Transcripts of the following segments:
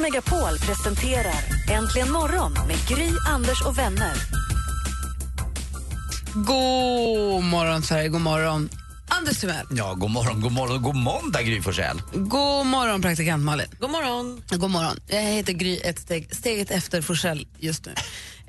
Megapol presenterar Äntligen morgon med Gry, Anders och vänner. God morgon, Sverige. God morgon. Anders Timell. Ja, god morgon, god morgon, god måndag Gry Forssell. God morgon, praktikant Malin. God morgon. God morgon. Jag heter Gry ett steg, steget efter Forsell just nu.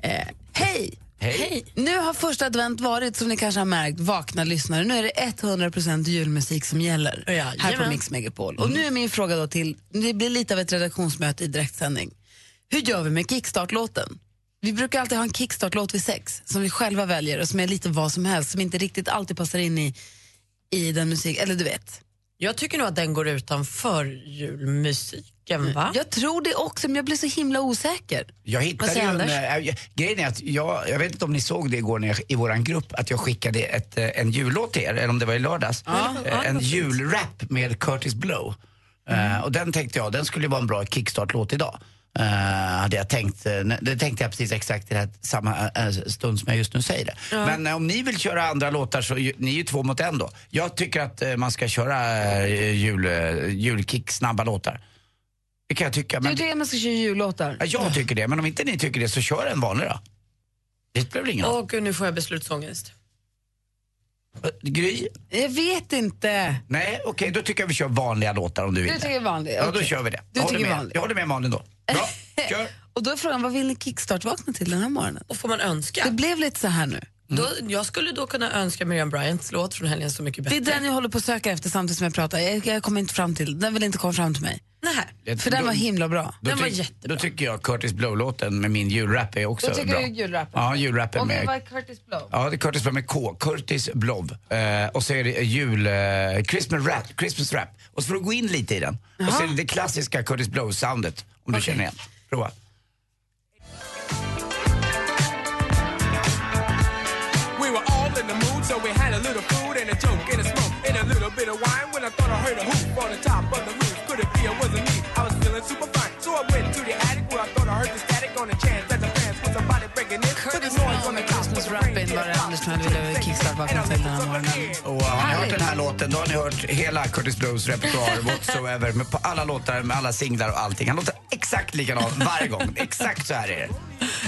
Eh, hej! Hej. Nu har första advent varit, som ni kanske har märkt, vakna lyssnare. Nu är det 100% julmusik som gäller Jajamän. här på Mix Megapol. Och nu är min fråga då till, det blir lite av ett redaktionsmöte i direktsändning. Hur gör vi med kickstart-låten? Vi brukar alltid ha en kickstart-låt vid sex som vi själva väljer och som är lite vad som helst, som inte riktigt alltid passar in i, i den musik, eller du vet. Jag tycker nog att den går utanför julmusiken, va? Jag tror det också, men jag blir så himla osäker. Jag hittade ju en, äh, grejen är att jag, jag vet inte om ni såg det igår när jag, i våran grupp att jag skickade ett, eh, en jullåt till er, eller om det var i lördags. Eh, en julrap med Curtis Blow. Eh, och den tänkte jag, den skulle vara en bra kickstart-låt idag. Uh, hade jag tänkt, det tänkte jag precis exakt i det här samma stund som jag just nu säger det. Men eh, om ni vill köra andra låtar så, ju- ni är ju två mot en då. Jag tycker att man ska köra uh, jul, uh, julkick, snabba låtar. Det kan jag tycka. Men... Du tycker att man ska köra jullåtar? Ja, jag tycker det, men om inte ni tycker det så kör en vanlig då. Det spelar väl ingen roll. Åh gud, nu får jag beslutsångest. Gry? Jag vet inte. Nej, okej, då tycker jag vi kör vanliga låtar om du vill Du det. tycker vanlig? Ja, då kör vi det. Du jag, håller tycker med. vanlig? jag håller med Malin då. Bra, kör. Och då är frågan, vad vill ni kickstart-vakna till den här morgonen? Och får man önska? Det blev lite så här nu. Då, jag skulle då kunna önska Miriam Bryants låt från helgen Så mycket Det bättre. är den jag håller på att söka efter samtidigt som jag pratar. Jag, jag kommer inte fram till Den vill inte komma fram till mig. Nej. För den var himla bra. Den var jättebra. då tycker jag Curtis Blow-låten med min julrap är också Då tycker bra. du julrappen? Ja, julrappen med... är Curtis Blow? Ja, det är Curtis Blow med K. Curtis Blow. Eh, och så är det jul... Eh, Christmas, rap, Christmas rap. Och så får du gå in lite i den. Och så är det det klassiska Curtis Blow-soundet, om du känner igen. Prova. We were all in the mood, so we had a little food and a joke and a smoke and a little bit of wine. When I thought I heard a hoop on the top som ville kickstart-vakna till den här morgonen. Och har ni hört den här låten, då har ni hört hela Curtis Blows repertoar whatsoever. Med på alla låtar, med alla singlar och allting. Han låter exakt likadant varje gång. Exakt så här är det.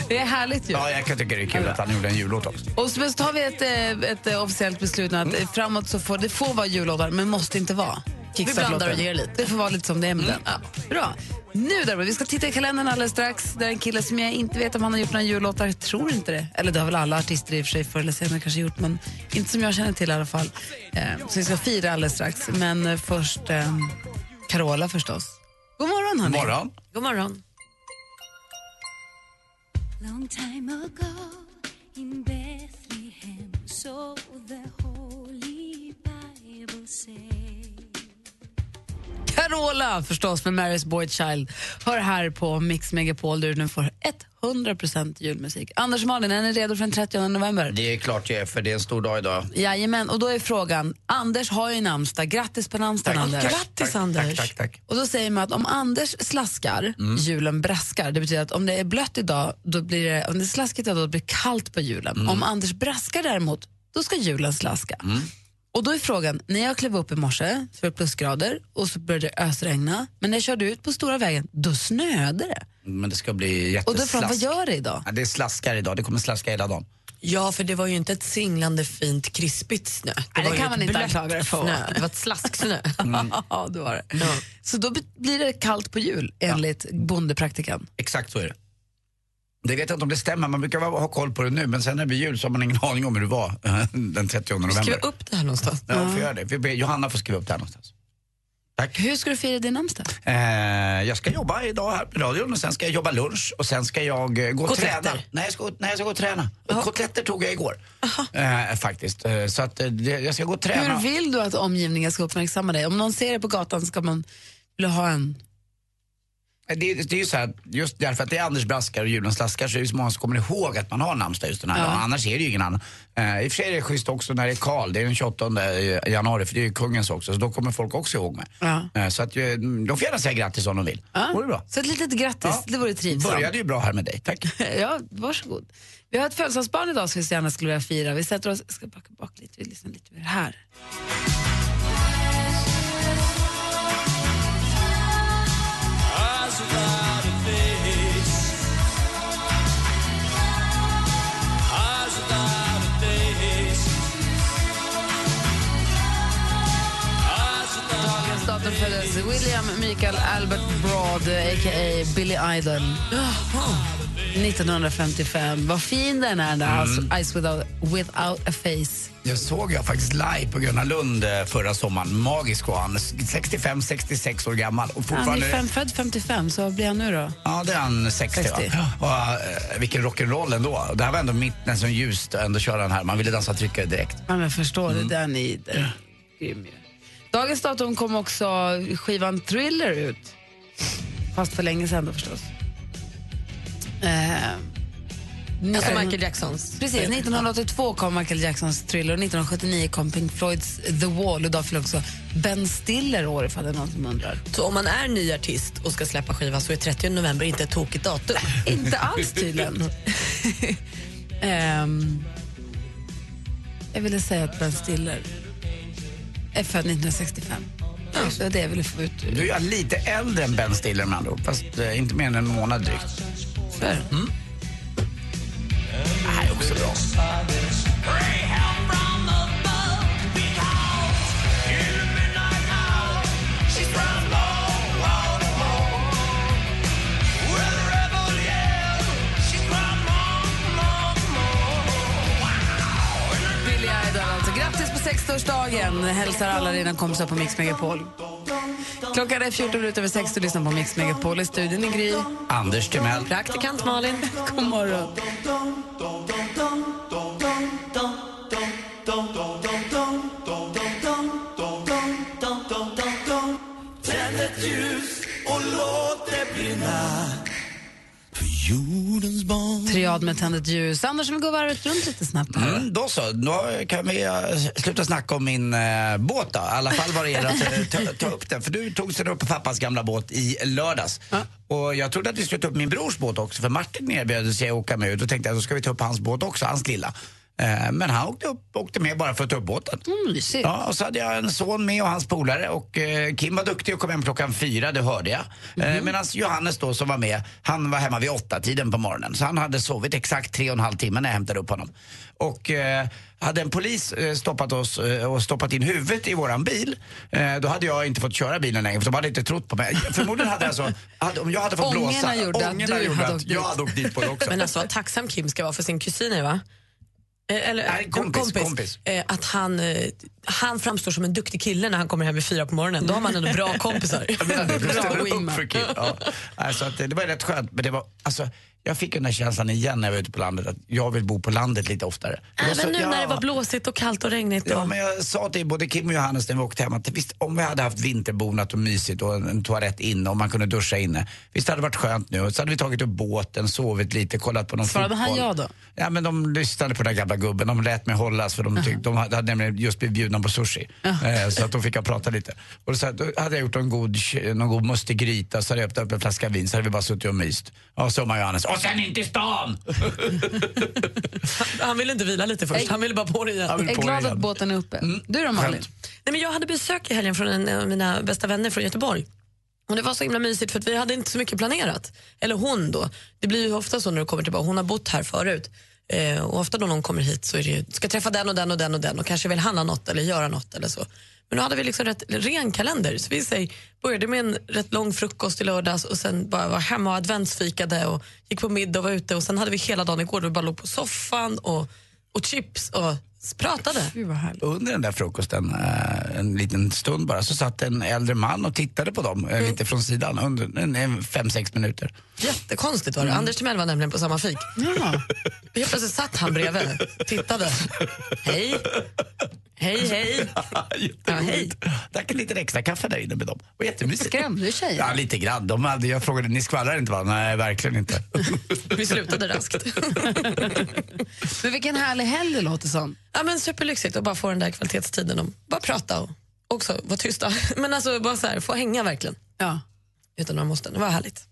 Det är härligt ju. Ja, jag kan tycka det är kul att han gjorde en jullåt också. Och så tar vi ett, eh, ett eh, officiellt beslut nu att eh, framåt så får det får vara jullåtar men måste inte vara kickstart-låtar. blandar och ger lite. Det får vara lite som det är med den. Bra. Nu där, vi ska titta i kalendern alldeles strax. Det är en kille som jag inte vet om han har gjort några jullåtar. Jag tror inte det. Eller det har väl alla artister i och för sig förr eller senare kanske gjort men inte som jag känner till i alla fall. Eh, så vi ska fira alldeles strax. Men eh, först eh, Carola förstås. God morgon hörni. Morgon. God morgon. Long time ago in Bethlehem, so the Carola förstås med Mary's Boy Child. Hör här på Mix Megapol där du nu får 100% julmusik. Anders Malin, är ni redo för den 30 november? Det är klart jag är, för det är en stor dag idag. Jajamän, och då är frågan, Anders har ju namnsdag. Grattis på namnsdagen Anders. Grattis, tack, Anders. Tack, tack, tack. Och då säger man att om Anders slaskar, julen braskar. Det betyder att om det är blött idag, då blir det, om det är slaskigt idag, då blir det kallt på julen. Om Anders braskar däremot, då ska julen slaska. Och då är frågan, när jag klev upp i morse så var det plusgrader och så började det ösregna. Men när jag körde ut på stora vägen, då snöade det. Men det ska bli Och då är frågan, vad jätteslask. gör det idag? Ja, det är slaskar idag, det kommer slaska hela dagen. Ja, för det var ju inte ett singlande fint krispigt snö. Det, Nej, det var kan man ett inte anklaga det för. Snö. Det var ett slasksnö. Ja, det var det. Så då blir det kallt på jul enligt bondepraktikan. Exakt så är det. Det vet jag inte om det stämmer, man brukar ha koll på det nu men sen när det blir jul så har man ingen aning om hur det var eh, den 30 november. Skriv upp det här någonstans. Ja, får göra det. Johanna får skriva upp det här någonstans. Tack. Hur ska du fira din namnsdag? Eh, jag ska jobba idag här på radion och sen ska jag jobba lunch och sen ska jag eh, gå och träna. Nej, jag ska, gå- nej, jag ska gå och träna. Kotletter tog jag igår. Eh, faktiskt. Eh, så att jag ska gå och träna. Hur vill du att omgivningen ska uppmärksamma dig? Om någon ser dig på gatan ska man vilja ha en Det, är- det är ju så här, just därför att det är Anders Braskar och julens slaskar så är det så många som kommer ihåg att man har namnsdag just den här Ja. dagen. Annars är det ju ingen annan. Uh, I och för sig är det schysst också när det är Karl, det är den 28 januari för det är ju kungens också, så då kommer folk också ihåg mig. Ja. Eh, så att, eh, de får gärna säga grattis om de vill. Ja. Vore bra. Så ett litet grattis, det vore trivsamt. Började ju bra här med dig, tack. Ja, varsågod. Vi har ett födelsedagsbarn idag som vi så gärna skulle vilja fira. Vi sätter oss, jag ska backa bak lite, vi lyssnar lite mer här. Föddes William Michael Albert Broad, a.k.a. Billy Idol. 1955. Vad fin den är, där. Alltså, Eyes without, without a face. Jag såg jag faktiskt live på Gröna Lund eh, förra sommaren. Magisk var han. 65-66 år gammal. Och Han fortfarande... är fem, född 55, så vad blir han nu då? Ja, det är han 60, 60. va? Och, eh, vilken rock'n'roll ändå. Det här var ändå mitt nästan ljust att ändå köra den här. Man ville dansa tryckare direkt. Ja, men förstår det, den är den är grym ju. Dagens datum kom också skivan Thriller ut. Fast för länge sedan då förstås. Eh, Alltså Michael Jacksons. Precis, 1982 kom Michael Jacksons Thriller och 1979 kom Pink Floyds The Wall. Och idag fyller också Ben Stiller år ifall det är någon som undrar. Så om man är ny artist och ska släppa skiva så är 30 november inte ett tokigt datum. Inte alls tydligen. Ehm, jag ville säga att Ben Stiller är född 1965. Det var det jag ville få ut. Du är lite äldre än Ben Stiller med andra ord. Fast eh, inte mer än en månad drygt. Så är det. Det här är också bra. 60-årsdagen. Hälsar alla dina kompisar på Mix Megapol. Klockan är 14 minuter över 6 och lyssnar på Mix Megapol. I studion i Gry. Anders Timell. Praktikant Malin. God morgon. Triad med tänd ett ljus. Anders, vi går varvet runt lite snabbt. här. Mm, då så, då kan vi eh, sluta snacka om min eh, båt då. I alla fall vad det gäller att eh, ta, ta upp den. För du tog sig upp på pappas gamla båt i lördags. Och jag trodde att vi skulle ta upp min brors båt också för Martin erbjöd sig att åka med. Då tänkte jag då ska vi ta upp hans båt också, hans lilla. Eh, men han åkte, upp, åkte med bara för att ta upp båten. Mm. Ja, och så hade jag en son med och hans polare och eh, Kim var duktig och kom hem klockan fyra, det hörde jag. Eh, Medan Johannes då som var med, han var hemma vid åtta tiden på morgonen. Så han hade sovit exakt tre och en halv timme när jag hämtade upp honom. Och eh, hade en polis eh, stoppat oss eh, och stoppat in huvudet i våran bil, då hade jag inte fått köra bilen längre för de hade inte trott på mig. Förmodligen hade jag så, hade, om jag hade fått Ångorna blåsa, gjorde att ångorna du gjorde att åkt jag hade åkt dit på det också. Men alltså vad tacksam Kim ska vara för sin kusin va? Eh, Eller, Nej, kompis, kompis. Eh, Att han, eh, han framstår som en duktig kille när han kommer hem vid fyra på morgonen. Då har man ändå bra kompisar. Bra wingman. Ja. Alltså det, det var rätt skönt, men det var, alltså, jag fick den där känslan igen när jag var ute på landet att jag vill bo på landet lite oftare. Var så- Även nu när ja. det var blåsigt och kallt och regnigt. Ja, och- men jag sa till både Kim och Johannes när vi åkte hem att visst, om vi hade haft vinterbonat och mysigt och en, en toalett inne och man kunde duscha inne. Visst hade det varit skönt nu. Så hade vi tagit upp båten, sovit lite, kollat på någon Svarade han fotboll. ja då? Ja, men de lyssnade på den där gamla gubben. De lät mig hållas för de, tyck, de hade hade nämligen just blivit bjudna på sushi. Eh, så att de fick jag prata lite. Och så, då hade jag gjort någon god, någon god mustig gryta, så hade jag öppnat upp en flaska vin, så hade vi bara suttit och myst. Och så var Johannes, och sen in till stan! Han ville inte vila lite först, han ville bara på det igen. Jag är glad igen. att båten är uppe. Du då Malin? Nej, men jag hade besök i helgen från en av mina bästa vänner från Göteborg. Och Det var så himla mysigt för att vi hade inte så mycket planerat. Eller hon då. Det blir ju ofta så när du kommer tillbaka. Hon har bott här förut. Eh, och ofta då någon kommer hit så är det ju, ska träffa den och den och den och den och kanske vill handla något eller göra något eller så. Men nu hade vi liksom rätt ren kalender. Så vi säger, började med en rätt lång frukost i lördags och sen bara var hemma och adventsfikade och gick på middag och var ute och sen hade vi hela dagen igår då vi bara låg på soffan och, och chips och pratade. Gud vad härligt. Under den där frukosten, eh, en liten stund bara, så satt en äldre man och tittade på dem eh, lite från sidan under en, en fem, sex minuter. Jättekonstigt var det. Anders Timell var nämligen på samma fik. Ja. Helt plötsligt satt han bredvid, tittade. Hej. Hej, hej. Jätteroligt. Drack en liten extra kaffe där inne med dem. Det var jättemysigt. Skrämde du tjejer? Ja, lite grann. De hade, jag frågade, ni skvallrar inte va? Nej, verkligen inte. Vi slutade raskt. Vilken härlig helg det låter som. Ja, men superlyxigt att bara få den där kvalitetstiden och bara prata och också vara tysta. Men alltså bara så här, få hänga verkligen. Ja. Utan några måste. Det var härligt.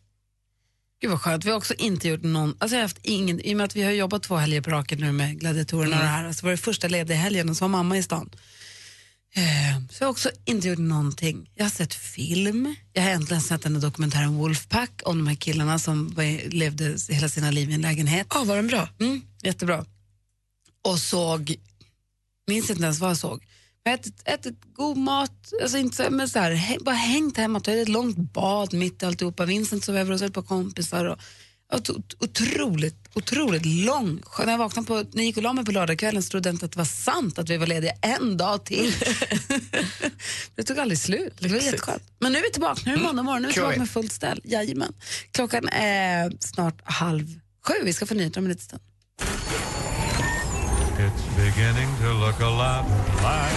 Gud vad skönt. Vi har också inte gjort någon, alltså jag har haft ingen, i och med att vi har jobbat två helger på raken nu med gladiatorerna och det här, så var det första lediga helgen och så var mamma i stan. Eh, Så jag har också inte gjort någonting. Jag har sett film, jag har äntligen sett den där dokumentären Wolfpack om de här killarna som var, levde hela sina liv i en lägenhet. Ja, var den bra? Mm, jättebra. Och såg, minns inte ens vad jag såg. Har ätit, ätit god mat, alltså inte så, men så här, hä- bara hängt hemma, tagit ett långt bad mitt i alltihopa. Vincent sov över hos ett par kompisar. Och, otroligt, otroligt lång. När jag vaknade på, när jag gick och la mig på lördagskvällen så trodde jag inte att det var sant att vi var lediga en dag till. det tog aldrig slut. Det var jätteskönt. Men nu är vi tillbaka, nu är det måndag morgon, nu är vi tillbaka med fullt ställ. Jajamän. Klockan är snart halv sju, vi ska få nyheter om en liten stund. It's beginning to look a lot like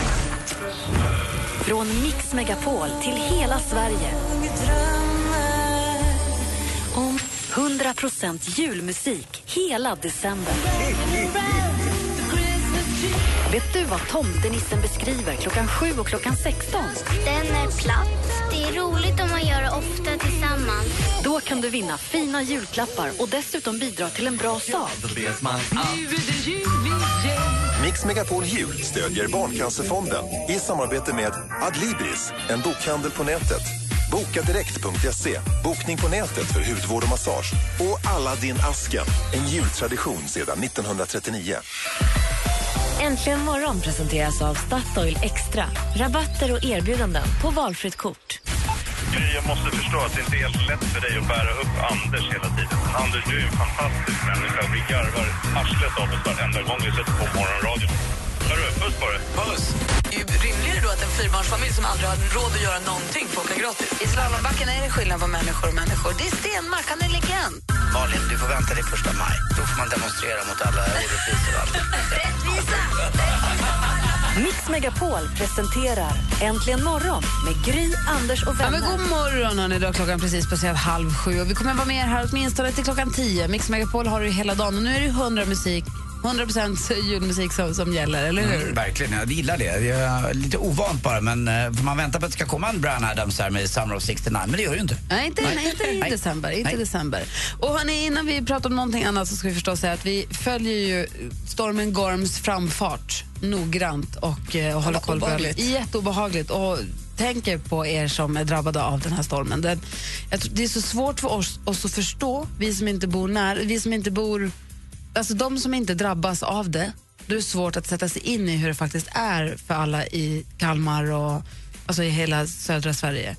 Från Mix Megapol till hela Sverige. 100% julmusik hela december. Vet du vad tomtenissen beskriver klockan 7 och klockan 16? Den är platt. Det är roligt om man gör det ofta tillsammans. Då kan du vinna fina julklappar och dessutom bidra till en bra sak. Mix Megapol Jul stödjer Barncancerfonden i samarbete med Adlibris, en bokhandel på nätet. Bokadirekt.se, bokning på nätet för hudvård och massage. Och Aladdin Asken, en jultradition sedan 1939. Äntligen morgon presenteras av Statoil Extra. Rabatter och erbjudanden på valfritt kort. Jag måste förstå att det inte är helt lätt för dig att bära upp Anders hela tiden. Anders, du är en fantastisk människa. Vi garvar arslet av oss varenda gång vi sätter på morgonradion. Hörru, puss på dig. Puss! Rimligare då att en fyrbarnsfamilj som aldrig har råd att göra någonting får åka gratis. I slalombacken är det skillnad på människor och människor. Det är Stenmark, han är legend. Malin, du får vänta till första maj. Då får man demonstrera mot alla orättvisor och allt. Mix Megapol presenterar Äntligen morgon med Gry, Anders och Ja, vänner. men god morgon, hörni. Då klockan precis passerat halv sju. Och vi kommer att vara med er här åtminstone till klockan tio. Mix Megapol har du hela dagen och nu är det 100 musik. 100 julmusik som, som gäller, eller hur? Mm, verkligen, jag gillar det. Jag är lite ovant bara, men eh, man vänta på att det ska komma en Brian Adams här med Summer of 69? Men det gör det ju inte. Nej, inte, nej. inte i december. Inte Nej. december. Och hörni, innan vi pratar om någonting annat så ska vi förstås säga att vi följer ju stormen Gorms framfart noggrant och, eh, och håller koll på den. obehagligt. Jätteobehagligt. Och tänker på er som är drabbade av den här stormen. Tror, det är så svårt för oss, oss att förstå, vi som inte bor nära, vi som inte bor alltså de som inte drabbas av det, då är det svårt att sätta sig in i hur det faktiskt är för alla i Kalmar och alltså i hela södra Sverige.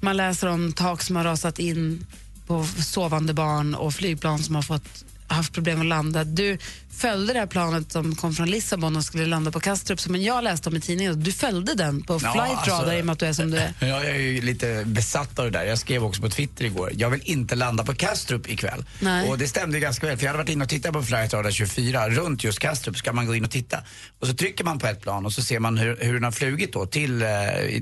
Man läser om tak som har rasat in på sovande barn och flygplan som har fått haft problem att landa. Du följde det här planet som kom från Lissabon och skulle landa på Kastrup som jag läste om i tidningen. Du följde den på Ja, flight alltså- i och med att du är som du är. Ja, jag är ju lite besatt av det där. Jag skrev också på Twitter igår. Jag vill inte landa på Kastrup ikväll. Nej. Och det stämde ganska väl för jag hade varit inne och tittat på Flight Radar 24 runt just Kastrup ska man gå in och titta. Och så trycker man på ett plan och så ser man hur, hur den har flugit då till, eh,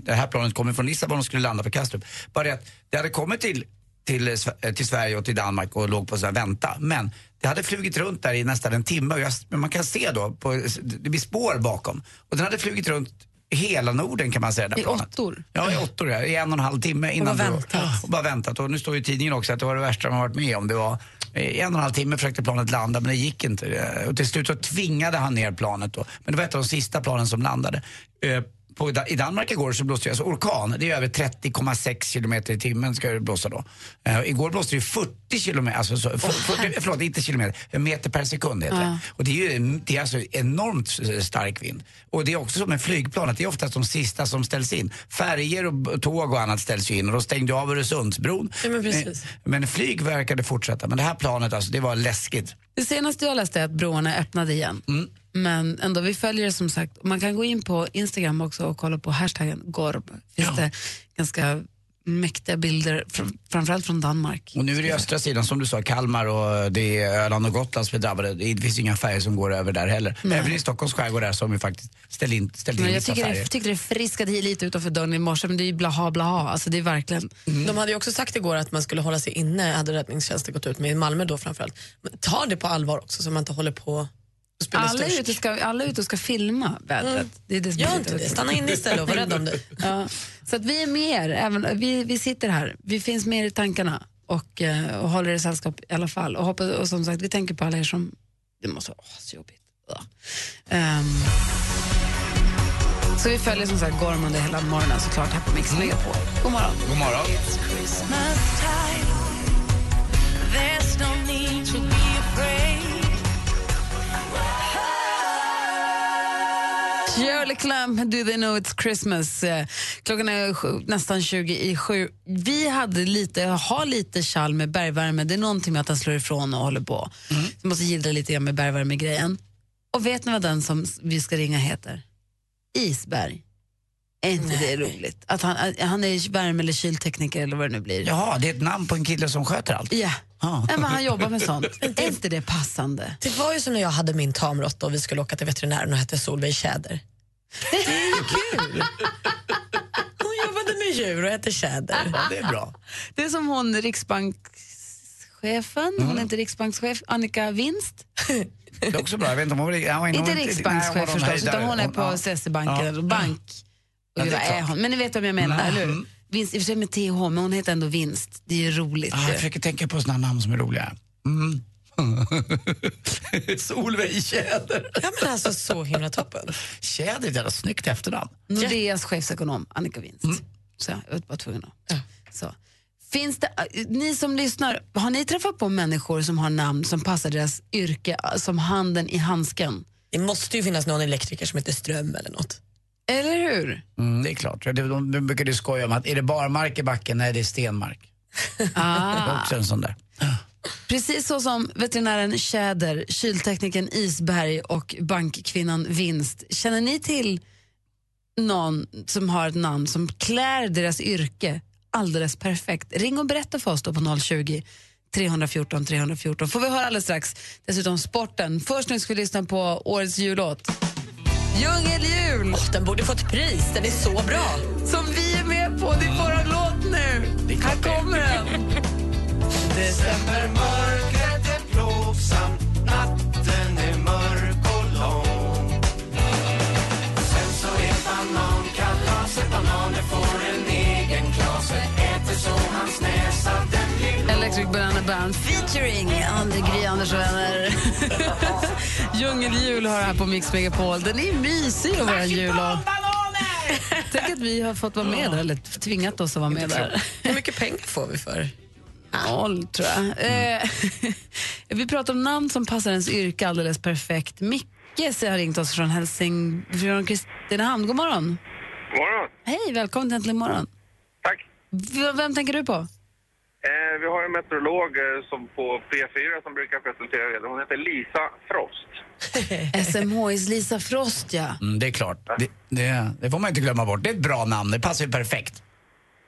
det här planet kommer från Lissabon och skulle landa på Kastrup. Bara det att det hade kommit till till, Sve- eh, till Sverige och till Danmark och låg på så här vänta. Men det hade flugit runt där i nästan en timme och jag, men man kan se då, på, det blir spår bakom. Och den hade flugit runt hela Norden kan man säga. I planet. åttor? Ja, i åttor ja, i en och en halv timme innan bara det- väntat. Och bara väntat. Och nu står ju i tidningen också att det var det värsta har varit med om. Det var eh, i en och en halv timme försökte planet landa men det gick inte. Eh, Och till slut så tvingade han ner planet då. Men det var ett av de sista planen som landade. På, I Danmark igår så blåste det, alltså orkan, det är över 30,6 kilometer i timmen ska det blåsa då. Eh, igår blåste det 40 kilometer, alltså så, för, 40, förlåt inte kilometer, meter per sekund heter det. Och det är ju det är alltså enormt stark vind. Och det är också som med flygplan, att det är oftast de sista som ställs in. Färger och tåg och annat ställs ju in och då stängde av Öresundsbron. Ja, men precis. Eh, Men flyg verkade fortsätta, men det här planet alltså, det var läskigt. Det senaste jag läste är att broarna öppnade igen. Mm. Men ändå, vi följer det som sagt. Man kan gå in på Instagram också och kolla på hashtaggen Gorb. Finns det ganska mäktiga bilder, fr- framförallt från Danmark. Och nu är det östra sidan, som du sa, Kalmar och det är Öland och Gotland som är drabbade. Det finns inga färger som går över där heller. Även i Stockholms skärgård där som vi faktiskt ställde in, ställde in Men jag vissa tycker det, färger. jag tyckte det friskade i lite utanför dörren i morse, men det är ju blaha blaha. Alltså det är verkligen... De hade ju också sagt igår att man skulle hålla sig inne, hade räddningstjänsten gått ut med i Malmö då framförallt. Men ta det på allvar också så man inte håller på Alla är, ute och ska, alla är ute och ska filma vädret. Det är det som Gör inte det, stanna inne istället och var rädd om dig. Ja, så att vi är med er, även, vi, vi sitter här, vi finns med er i tankarna och, eh, och håller er sällskap i alla fall. Och, hoppas, och som sagt, vi tänker på alla er som, det måste vara så jobbigt. Ja. Ehm, så vi följer som sagt Gorm under hela morgonen såklart här på Mix Megapol. God morgon. God morgon. Shirley Clamp, Do They Know It's Christmas. Eh, Klockan är sju, nästan 20 i sju. Vi hade lite, har lite kall med bergvärme. Det är någonting med att den slår ifrån och håller på. Mm. Så måste gillra lite grann med bergvärmegrejen. Och vet ni vad den som vi ska ringa heter? Isberg. Är inte det roligt? Att han, att han är värme eller kyltekniker eller vad det nu blir. Jaha, det är ett namn på en kille som sköter allt. Ja. Ah. Nej, men han jobbar med sånt. är inte det passande? Det var ju som när jag hade min tamråtta och vi skulle åka till veterinären och hette Solveig Tjäder. Det är ju kul. Hon jobbade med djur och hette Tjäder. Ja, det är bra. Det är som hon riksbankschefen, hon är inte riksbankschef, Annika Winst. Det är också bra. Jag vet inte om hon var, ja, hon- Inte riksbankschef nej, hon var någon förstås, utan hon är på ja. CC-banken, Ja. eller bank. Ja, Och det är hon? Men ni vet vem jag menar, Mm. eller hur? Vinst, i och för sig med TH, men hon heter ändå Vinst. Det är ju roligt. Ah, jag försöker tänka på såna namn som är roliga. Mm. Solveig Tjäder. Ja, men alltså så himla toppen. Tjäder är ett jävla snyggt efternamn. Nordeas chefsekonom, Annika Vinst. Mm. Så jag var bara tvungen att... Så. Finns det, äh, ni som lyssnar, har ni träffat på människor som har namn som passar deras yrke äh, som handen i handsken? Det måste ju finnas någon elektriker som heter Ström eller något. Eller hur? Mm, det är klart. De, de, de brukade ju skoja om att är det barmark i backen? Nej, det är stenmark. Ah. också en sån där. Precis så som veterinären Tjäder, kylteknikern Isberg och bankkvinnan Vinst. Känner ni till någon som har ett namn som klär deras yrke alldeles perfekt? Ring och berätta för oss då på 020 314 314. Får vi höra alldeles strax. Dessutom sporten. Först nu ska vi lyssna på årets jullåt. Djungeljul! Åh, den borde fått pris, den är så bra. Som vi är med på. Det är vår låt nu. Här kommer den. Decembermörkret är plågsamt, natten är mörk och lång. Sen så är banankalaset, bananer får en egen klase. Äter så hans näsa den blir Electric Banana Band featuring André Gry Anders och vänner. Djungeljul har här på Mix Megapol. Den är mysig att vara jullåt. Tänk att vi har fått vara med där, eller tvingat oss att vara med där. Hur mycket pengar får vi för? Noll, tror jag. Eh, vi pratar om namn som passar ens yrke alldeles perfekt. Micke har ringt oss från Helsing... från Kristinehamn. God morgon. God morgon. Hej, välkommen till Äntligen morgon. Tack. V- vem tänker du på? Eh, vi har en meteorolog eh, som på P4 som brukar presentera det. Hon heter Lisa Frost. SMHIs Lisa Frost, ja. Mm, det är klart. Det, det, det får man inte glömma bort. Det är ett bra namn. Det passar ju perfekt.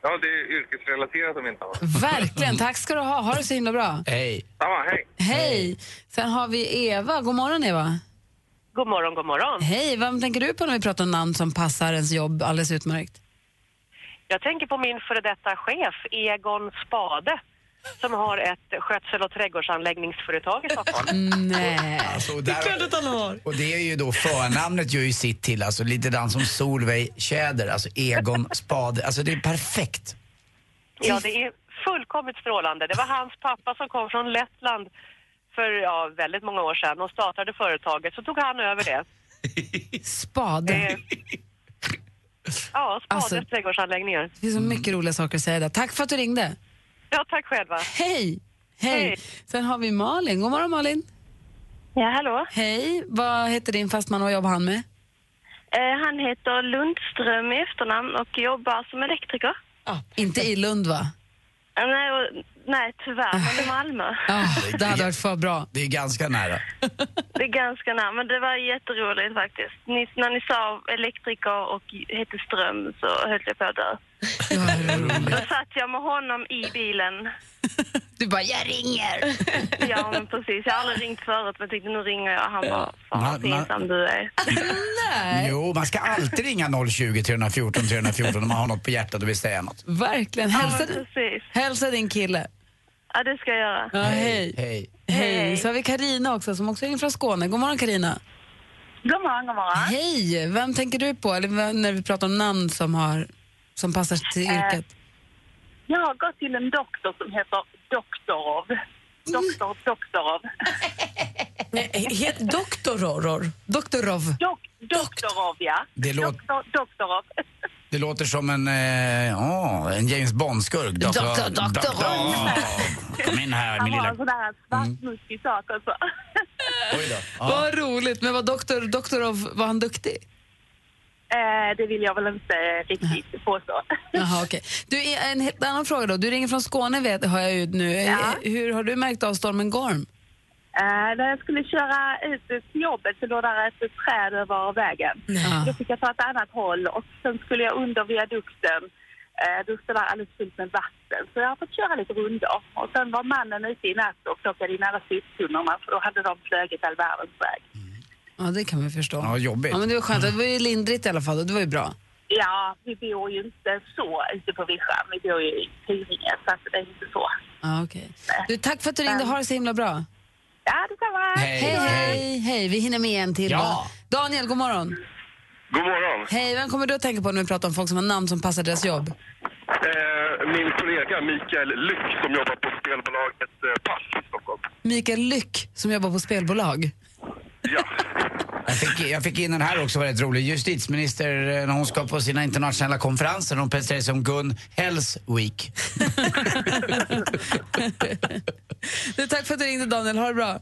Ja, det är yrkesrelaterat om inte annat. Verkligen. Tack ska du ha. Ha det så himla bra. Hej. Samma, hej. Hej! Sen har vi Eva. God morgon, Eva. God morgon, god morgon. Hej, vem tänker du på när vi pratar om namn som passar ens jobb alldeles utmärkt? Jag tänker på min före detta chef, Egon Spade, som har ett skötsel och trädgårdsanläggningsföretag i Stockholm. Nej. Alltså, där, att han har. Och det är ju då förnamnet gör ju sitt till, alltså lite dans som Solveig Tjäder, alltså Egon Spade. Alltså det är perfekt. Ja, det är fullkomligt strålande. Det var hans pappa som kom från Lettland för ja, väldigt många år sedan och startade företaget. Så tog han över det. Spade. Eh, ja, Spades Alltså- trädgårdsanläggningar. Det finns så mycket roliga saker att säga där. Tack för att du ringde. Ja, tack själva. Hej! Hej! Hej. Sen har vi Malin. God morgon, Malin. Ja, hallå. Hej. Vad heter din fastman och vad jobbar han med? Eh, han heter Lundström i efternamn och jobbar som elektriker. Inte i Lund, va? Eh, nej, nej, tyvärr. Är i Malmö. Ja, det hade varit för bra. Det är ganska nära. Det är ganska nära, men det var jätteroligt faktiskt. Ni, när ni sa elektriker och hette Ström så höll jag på att dö. Då satt jag med honom i bilen. Du bara, jag ringer. Ja, men precis. Jag har aldrig ringt förut, men jag tänkte nu ringer jag. Han bara, fan vad pinsam du är. Jo, man ska alltid ringa 020 314 314 om man har något på hjärtat och vill säga något. Verkligen. Ja, Hälsa, men precis. hälsa din kille. Ja, det ska jag göra. Ja, hej. Hej. Hej. Så har vi Karina också som också är från Skåne. God morgon Karina. God morgon, god morgon. Hej. Vem tänker du på eller vem- när vi pratar om namn som, har, som passar till Eh, yrket? Jag har gått till en doktor som heter Doktorov. Doktor Doktorov. Het Doktororor. Doktorov. Dok, doktorov, ja. Det låter- Doktor, doktorov. Det låter som en, eh, ja, en James Bond-skurk. Doktor, doktor. Doktor. Kom in här, Han min har lilla... en sån där svartmuskig sak också. Oj då. Ja. Vad roligt. Men var doktor, Doktorov, var han duktig? Eh, det vill jag väl inte riktigt påstå. Jaha, okej. Du, en helt annan fråga då. Du ringer från Skåne vet, har jag ju nu. Ja. Hur har du märkt av stormen Gorm? Eh, när jag skulle köra ut till jobbet så låg där ett träd över vägen. Nej. Då fick jag ta ett annat håll och sen skulle jag under viadukten. Eh, då stod där alldeles fullt med vatten. Så jag har fått köra lite rundor. Och sen var mannen ute i natt och plockade in alla soptunnorna för då hade de flugit all världens väg. Ja, det kan vi förstå. Ja, jobbigt. Ja, men det var skönt. Det var ju lindrigt i alla fall och det var ju bra. Ja, vi bor ju inte så ute på vischan. Vi bor ju i Tyringe så att det är inte så. Ja, okej. Du, tack för att du ringde. Ha det så himla bra. Ja, detsamma. Hej, hej, hej. Vi hinner med en till. Ja. va? Daniel, god morgon. God morgon. Hej, vem kommer du att tänka på när vi pratar om folk som har namn som passar deras jobb? Eh, min kollega Mikael Lyck som jobbar på spelbolaget eh, Pass i Stockholm. Mikael Lyck som jobbar på spelbolag. Jag fick, jag fick in den här också, var rätt rolig. Justitieminister eh, när hon ska på sina internationella konferenser. Hon presenterar sig som Gun Hells Week. Du, tack för att du ringde Daniel. Ha det bra.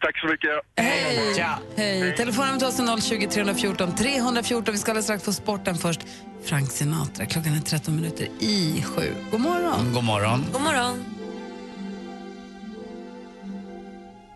Tack så mycket. Hej! Tja. Hej. Telefonnumret till oss är 020 314 314. Vi ska alldeles strax få sporten först. Frank Sinatra. Klockan är 13 minuter i sju. God morgon. God morgon. God morgon.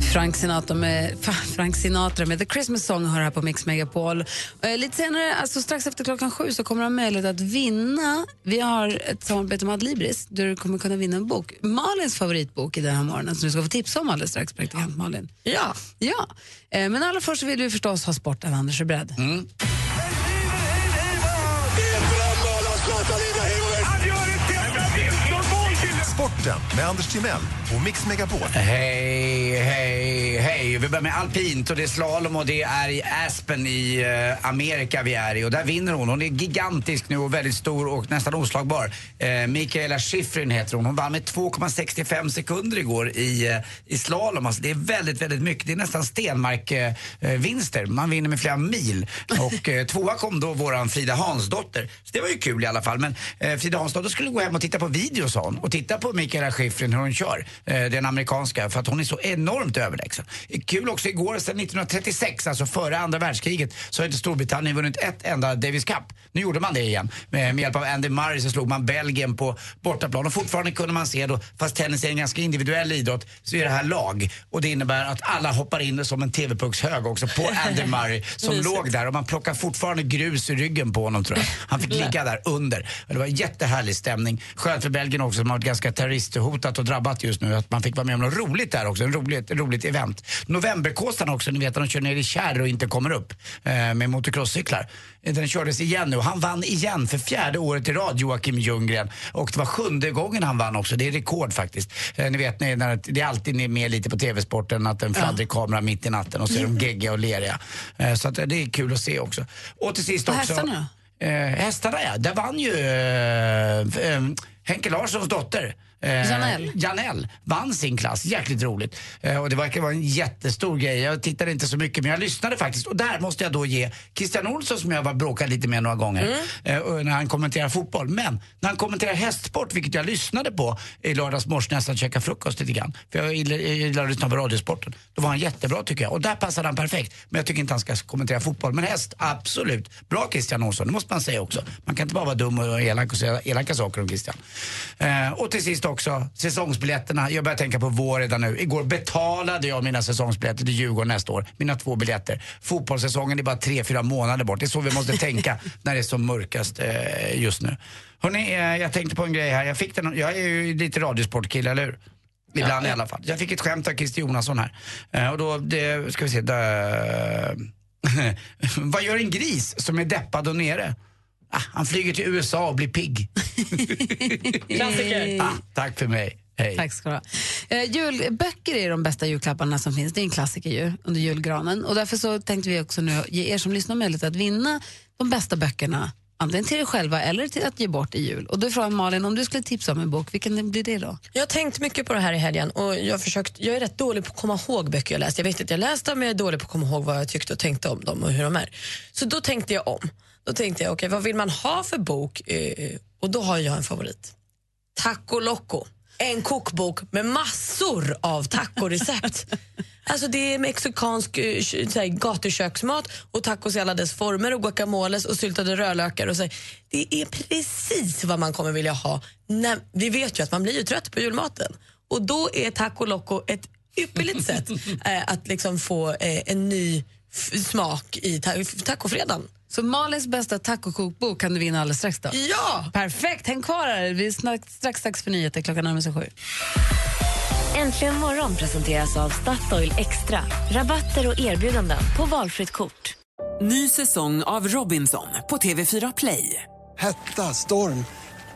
Frank Sinatra med, Frank Sinatra med The Christmas Song hör här på Mix Megapol. Eh, lite senare, alltså strax efter klockan sju, så kommer du ha möjlighet att vinna. Vi har ett samarbete med Adlibris där du kommer kunna vinna en bok. Malins favoritbok i den här morgonen som du ska få tipsa om alldeles strax, praktikant Malin. Ja. ja. Eh, men allra först vill vi förstås ha sporten. Anders är beredd. Sporten med Anders Timell och Mix Megapol. Hej, hej, hej. Vi börjar med alpint och det är slalom och det är i Aspen i eh, Amerika vi är i och där vinner hon. Hon är gigantisk nu och väldigt stor och nästan oslagbar. Eh, Mikaela Schifrin heter hon. Hon vann med 2,65 sekunder igår i, eh, i slalom. Alltså det är väldigt, väldigt mycket. Det är nästan Stenmark-vinster. Eh, Man vinner med flera mil. Och eh, tvåa kom då våran Frida Hansdotter. Så det var ju kul i alla fall. Men eh, Frida Hansdotter skulle gå hem och titta på video sa hon. Och titta på Mikaela Schifrin hur hon kör. Eh, den amerikanska. För att hon är så enormt överlägsen. Kul också igår, sedan 1936, alltså före andra världskriget, så har inte Storbritannien vunnit ett enda Davis Cup. Nu gjorde man det igen. Med, hjälp av Andy Murray så slog man Belgien på bortaplan. Och fortfarande kunde man se då, fast tennis är en ganska individuell idrott, så är det här lag. Och det innebär att alla hoppar in som en TV-puckshög också på Andy Murray som låg där. Och man plockar fortfarande grus i ryggen på honom tror jag. Han fick ligga där under. Det var en jättehärlig stämning. Skönt för Belgien också som har varit ganska terroristhotat och drabbat just nu. Att man fick vara med om något roligt där också. En roligt, roligt event. Novemberkåsarna också, ni vet att de kör ner i kärr och inte kommer upp eh, med motocrosscyklar. Eh, Den kördes igen nu och han vann igen för fjärde året i rad, Joakim Ljunggren. Och det var sjunde gången han vann också. Det är rekord faktiskt. Eh, ni vet, när, när, det är alltid med lite på TV-sporten att en fladdrig kamera mitt i natten och så är de geggiga och leriga. Eh, så att, det är kul att se också. Och till sist också... hästarna Eh, hästarna ja, där vann ju eh, eh, Henke Larssons dotter. Eh, Janelle. Janelle vann sin klass, jäkligt roligt. Eh, och det verkar vara en jättestor grej. Jag tittade inte så mycket men jag lyssnade faktiskt. Och där måste jag då ge Christian Olsson som jag var bråkat lite med några gånger eh, och när han kommenterar fotboll. Men när han kommenterar hästsport, vilket jag lyssnade på i lördags morse när jag käkade frukost lite grann. För jag gillar, jag gillar att lyssna på radiosporten. Då var han jättebra tycker jag. Och där passade han perfekt. Men jag tycker inte han ska kommentera fotboll. Men häst, absolut. Bra Christian Olsson, det måste man säga också. Man kan inte bara vara dum och elak och säga elaka saker om Christian. Eh, och till sist också. Säsongsbiljetterna. Jag börjar tänka på vår redan nu. Igår betalade jag mina säsongsbiljetter till Djurgården nästa år. Mina två biljetter. Fotbollssäsongen är bara tre, fyra månader bort. Det är så vi måste tänka när det är som mörkast eh, just nu. Hörrni, eh, jag tänkte på en grej här. Jag, fick den, jag är ju lite radiosportkille, eller hur? Ibland i alla fall. Jag fick ett skämt av Christer Jonasson här. Eh, och då, det, ska vi se, där, Vad gör en gris som är deppad och nere? Ah, han flyger till USA och blir pigg. Klassiker. Ah, tack för mig. Hej. Tack ska du ha. Eh, julböcker är de bästa julklapparna som finns. Det är en klassiker ju under julgranen. Och därför så tänkte vi också nu ge er som lyssnar möjlighet att vinna de bästa böckerna antingen till er själva eller till att ge bort i jul. Och då är frågan Malin, om du skulle tipsa om en bok, vilken blir det då? Jag har tänkt mycket på det här i helgen och jag, försökt, jag är rätt dålig på att komma ihåg böcker jag läst. Jag vet att jag läste dem men jag är dålig på att komma ihåg vad jag tyckte och tänkte om dem och hur de är. Så då tänkte jag om. Då tänkte jag, okej vad vill man ha för bok? Eh, och då har jag en favorit. Taco Loco. En kokbok med massor av tacorecept. Alltså det är mexikansk eh, gatuköksmat och tacos i alla dess former och guacamoles och syltade rödlökar. Och så här. Det är precis vad man kommer vilja ha. När, vi vet ju att man blir ju trött på julmaten och då är Taco Loco ett ypperligt sätt eh, att liksom få eh, en ny smak i ta tacofredagen. Så Malins bästa tacokokbok kan du vinna alldeles strax då? Ja! Perfekt, häng kvar här. Vi är strax, strax dags för nyheter klockan närmar sig sju. Äntligen morgon presenteras av Statoil Extra. Rabatter och erbjudanden på valfritt kort. Ny säsong av Robinson på TV4 Play. Hetta, storm,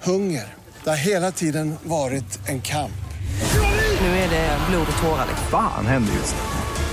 hunger. Det har hela tiden varit en kamp. Nu är det blod och tårar. liksom. Fan händer just nu.